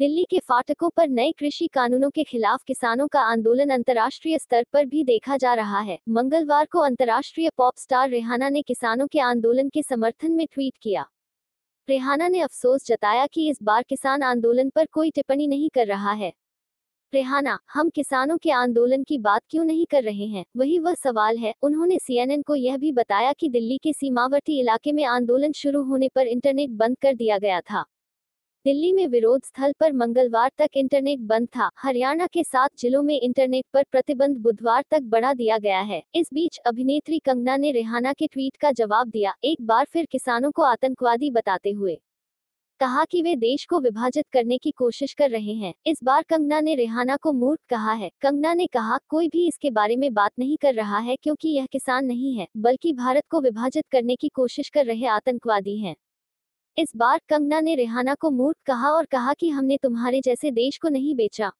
दिल्ली के फाटकों पर नए कृषि कानूनों के खिलाफ किसानों का आंदोलन अंतर्राष्ट्रीय स्तर पर भी देखा जा रहा है। मंगलवार को अंतर्राष्ट्रीय पॉप स्टार रेहाना ने किसानों के आंदोलन के समर्थन में ट्वीट किया। रेहाना ने अफसोस जताया कि इस बार किसान आंदोलन पर कोई टिप्पणी नहीं कर रहा है। रेहाना, हम किसानों के आंदोलन की बात क्यों नहीं कर रहे हैं? वही वह सवाल है। उन्होंने सीएनएन को यह भी बताया कि दिल्ली के सीमावर्ती इलाके में आंदोलन शुरू होने पर इंटरनेट बंद कर दिया गया था। दिल्ली में विरोध स्थल पर मंगलवार तक इंटरनेट बंद था। हरियाणा के सात जिलों में इंटरनेट पर प्रतिबंध बुधवार तक बढ़ा दिया गया है। इस बीच अभिनेत्री कंगना ने रेहाना के ट्वीट का जवाब दिया। एक बार फिर किसानों को आतंकवादी बताते हुए कहा कि वे देश को विभाजित करने की कोशिश कर रहे हैं। इस बार कंगना ने रेहाना को मूर्ख कहा है। कंगना ने कहा, कोई भी इसके बारे में बात नहीं कर रहा है क्योंकि यह किसान नहीं है, बल्कि भारत को विभाजित करने की कोशिश कर रहे आतंकवादी हैं। इस बार कंगना ने रेहाना को मूर्ख कहा और कहा कि हमने तुम्हारे जैसे देश को नहीं बेचा।